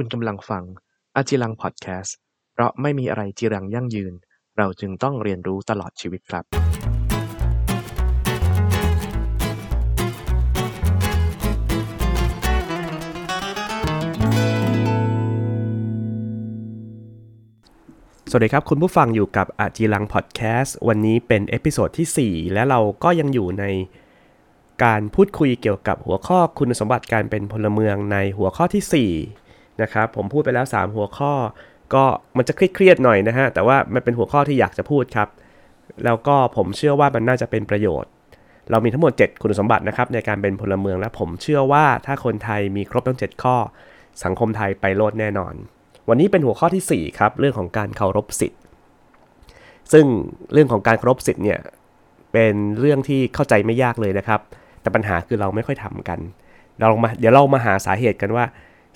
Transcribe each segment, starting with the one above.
คุณกำลังฟังอาจิรังพอดแคสต์ เพราะไม่มีอะไรจีรังยั่งยืน เราจึงต้องเรียนรู้ตลอดชีวิตครับสวัสดีครับ คุณผู้ฟังอยู่กับอาจีรังพอดแคสต์วันนี้เป็น episode ที่ 4 และเราก็ยังอยู่ในการพูดคุยเกี่ยวกับหัวข้อคุณสมบัติการเป็นพลเมืองในหัวข้อที่4 นะครับผมพูดไปแล้ว 3 หัวข้อ ก็มันจะเครียดๆหน่อยนะฮะแต่ว่ามันเป็นหัวข้อที่อยากจะพูดครับ แล้วก็ผมเชื่อว่ามันน่าจะเป็นประโยชน์ เรามีทั้งหมด 7 คุณสมบัตินะครับในการเป็นพลเมืองและผมเชื่อว่าถ้าคนไทยมีครบทั้ง 7 ข้อ สังคมไทยไปโลดแน่นอน วันนี้เป็นหัวข้อที่ 4 ครับ เรื่องของการเคารพสิทธิ์ซึ่งเรื่องของการเคารพสิทธิ์เนี่ยเป็นเรื่องที่เข้าใจไม่ยากเลยนะครับ แต่ปัญหาคือเราไม่ค่อยทำกัน เราลองมาเดี๋ยวเรามาหาสาเหตุกันว่า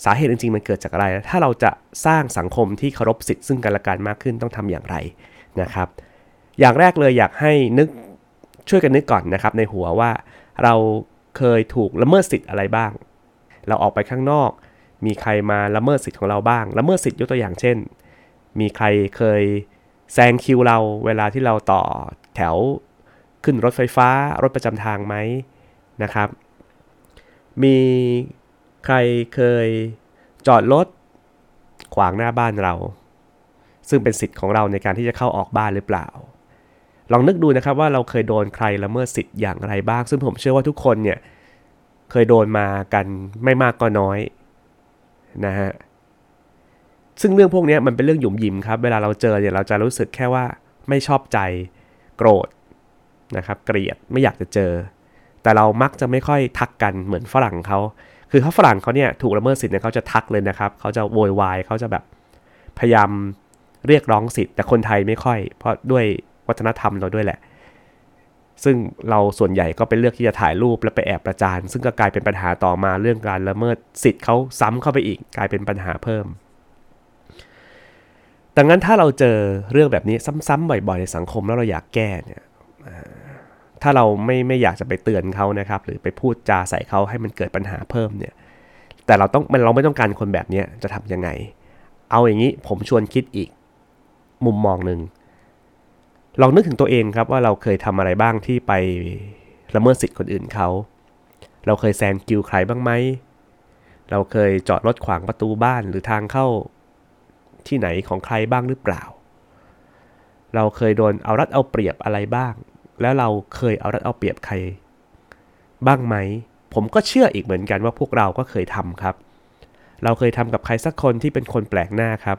สาเหตุจริงๆมันเกิดจากอะไร ถ้าเราจะสร้างสังคมที่เคารพสิทธิ์ซึ่งกันและกันมากขึ้นต้องทำอย่างไรนะครับ อย่างแรกเลยอยากให้นึกช่วยกันนึกก่อนนะครับ ในหัวว่าเราเคยถูกละเมิดสิทธิ์อะไรบ้าง เราออกไปข้างนอก มีใครมาละเมิดสิทธิ์ของเราบ้าง ละเมิดสิทธิ์ยกตัวอย่างเช่น มีใครเคยแซงคิวเราเวลาที่เราต่อแถวขึ้นรถไฟฟ้ารถประจำทางไหมนะครับ มี ใครเคยจอดรถขวางหน้าบ้านเรา ซึ่งเป็นสิทธิ์ของเราในการที่จะเข้าออกบ้านหรือเปล่า ลองนึกดูนะครับว่าเราเคยโดนใครละเมิดสิทธิ์อย่างไรบ้าง ซึ่งผมเชื่อว่าทุกคนเนี่ยเคยโดนมากันไม่มากก็น้อยนะฮะซึ่งเรื่องพวกนี้มันเป็นเรื่องหยุมยิมครับ เวลาเราเจอเนี่ยเราจะรู้สึกแค่ว่าไม่ชอบใจโกรธนะครับ เกลียดไม่อยากจะเจอ แต่เรามักจะไม่ค่อยทักกันเหมือนฝรั่งเขา คือเขาฝรั่งเขาเนี่ยถูกละเมิดสิทธิ์เนี่ยเขาจะทักเลยนะครับเขาจะโวยวายเขาจะแบบพยายามเรียกร้องสิทธิ์แต่คนไทยไม่ค่อย เพราะด้วยวัฒนธรรมเราด้วยแหละ ซึ่งเราส่วนใหญ่ก็เป็นเลือกที่จะถ่ายรูปแล้วไปแอบประจาน ซึ่งก็กลายเป็นปัญหาต่อมาเรื่องการละเมิดสิทธิ์เขาซ้ำเข้าไปอีกกลายเป็นปัญหาเพิ่ม ดังนั้นถ้าเราเจอเรื่องแบบนี้ซ้ำๆบ่อยๆในสังคมแล้วเราอยากแก้เนี่ย ถ้าเราไม่ไม่อยากจะไปเตือนเขานะครับ หรือไปพูดจาใส่เขาให้มันเกิดปัญหาเพิ่มเนี่ย แต่เราต้องมันเราไม่ต้องการคนแบบนี้จะทำยังไง เอาอย่างนี้ผมชวนคิดอีก มุมมองหนึ่งลองนึกถึงตัวเองครับว่าเราเคยทำอะไรบ้างที่ไปละเมิดสิทธิ์คนอื่นเขาเราเคยแซงคิวใครบ้างไหม เราเคยจอดรถขวางประตูบ้านหรือทางเข้าที่ไหนของใครบ้างหรือเปล่า เราเคยโดนเอารัดเอาเปรียบอะไรบ้าง แล้วเราเคยเอารัดเอาเปรียบใคร บ้างไหม ผมก็เชื่ออีกเหมือนกันว่าพวกเราก็เคยทำครับ เราเคยทำกับใครสักคนที่เป็นคนแปลกหน้าครับ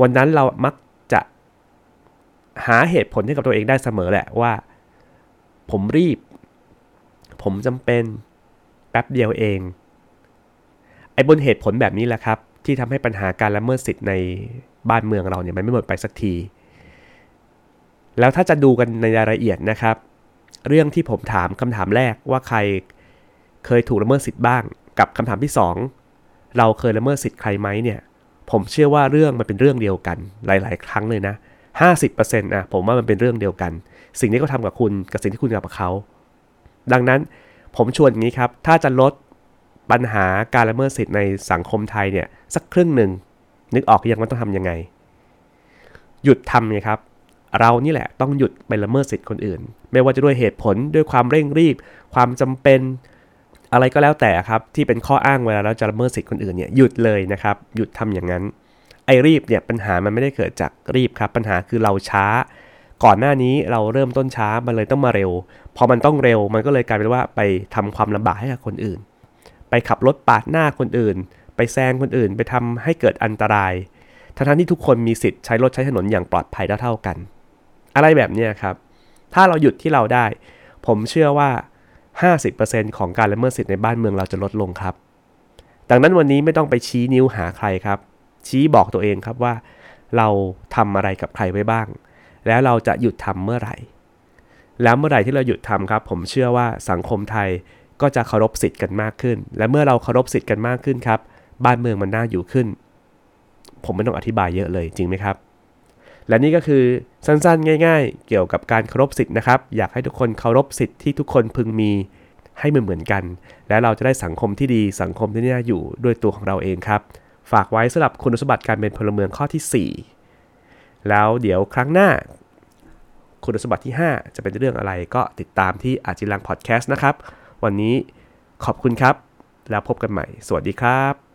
วันนั้นเรามักจะหาเหตุผลให้กับตัวเองได้เสมอแหละว่า ผมรีบ ผมจำเป็นแป๊บเดียวเอง ไอ้บนเหตุผลแบบนี้แหละครับ ที่ทำให้ปัญหาการละเมิดสิทธิ์ในบ้านเมืองเราเนี่ยมันไม่หมดไปสักที แล้วถ้าจะดูกันในรายละเอียดนะครับ เรื่องที่ผมถามคำถามแรกว่าใครเคยถูกละเมิดสิทธิ์บ้าง กับคำถามที่ 2 เราเคยละเมิดสิทธิ์ใครไหมเนี่ย ผมเชื่อว่าเรื่องมันเป็นเรื่องเดียวกันหลาย ๆ ครั้งเลยนะ50%อะผมว่ามันเป็นเรื่องเดียวกัน สิ่งที่เขาทำกับคุณกับสิ่งที่คุณทำกับเขา ดังนั้นผมชวนอย่างนี้ครับ ถ้าจะลดปัญหาการละเมิดสิทธิ์ในสังคมไทยเนี่ยสักครึ่งหนึ่งนึกออกยังว่าต้องทำยังไง หยุดทำไงครับ เรานี่แหละต้องหยุดไปละเมิดสิทธิ์คนอื่น ไม่ว่าจะด้วยเหตุผลด้วยความเร่งรีบ ความจำเป็นอะไรก็แล้วแต่ครับที่เป็นข้ออ้างเวลาเราจะละเมิดสิทธิ์คนอื่นเนี่ยหยุดเลยนะครับ หยุดทำอย่างนั้นไอ้รีบเนี่ยปัญหามันไม่ได้เกิดจากรีบครับ ปัญหาคือเราช้า ก่อนหน้านี้เราเริ่มต้นช้ามันเลยต้องมาเร็ว พอมันต้องเร็วมันก็เลยกลายเป็นว่าไปทำความลำบากให้กับคนอื่น ไปขับรถปาดหน้าคนอื่น ไปแซงคนอื่น ไปทำให้เกิดอันตรายทั้งที่ทุกคนมีสิทธิ์ใช้รถใช้ถนนอย่างปลอดภัยเท่าๆกัน อะไรแบบนี้ครับ ถ้าเราหยุดที่เราได้ ผมเชื่อว่า 50%ของการละเมิดสิทธิ์ในบ้านเมืองเราจะลดลงครับ ดังนั้นวันนี้ไม่ต้องไปชี้นิ้วหาใครครับ ชี้บอกตัวเองครับว่า เราทำอะไรกับใครไว้บ้าง แล้วเราจะหยุดทำเมื่อไหร่ แล้วเมื่อไหร่ที่เราหยุดทำครับ ผมเชื่อว่าสังคมไทยก็จะเคารพสิทธิ์กันมากขึ้น และเมื่อเราเคารพสิทธิ์กันมากขึ้นครับ บ้านเมืองมันน่าอยู่ขึ้น ผมไม่ต้องอธิบายเยอะเลยจริงไหมครับ และนี่ก็คือสั้นๆ ง่าย ๆ เกี่ยวกับการเคารพสิทธิ์นะครับ อยากให้ทุกคนเคารพสิทธิ์ที่ทุกคนพึงมีให้เหมือนๆกัน และเราจะได้สังคมที่ดีสังคมที่น่าอยู่ด้วยตัวของเราเองครับ ฝากไว้สำหรับคุณสมบัติการเป็นพลเมืองข้อที่ 4 แล้วเดี๋ยวครั้งหน้า คุณสมบัติที่ 5 จะเป็นเรื่องอะไรก็ติดตามที่อาจิลังพอดแคสต์นะครับ วันนี้ขอบคุณครับ แล้วพบกันใหม่ สวัสดีครับ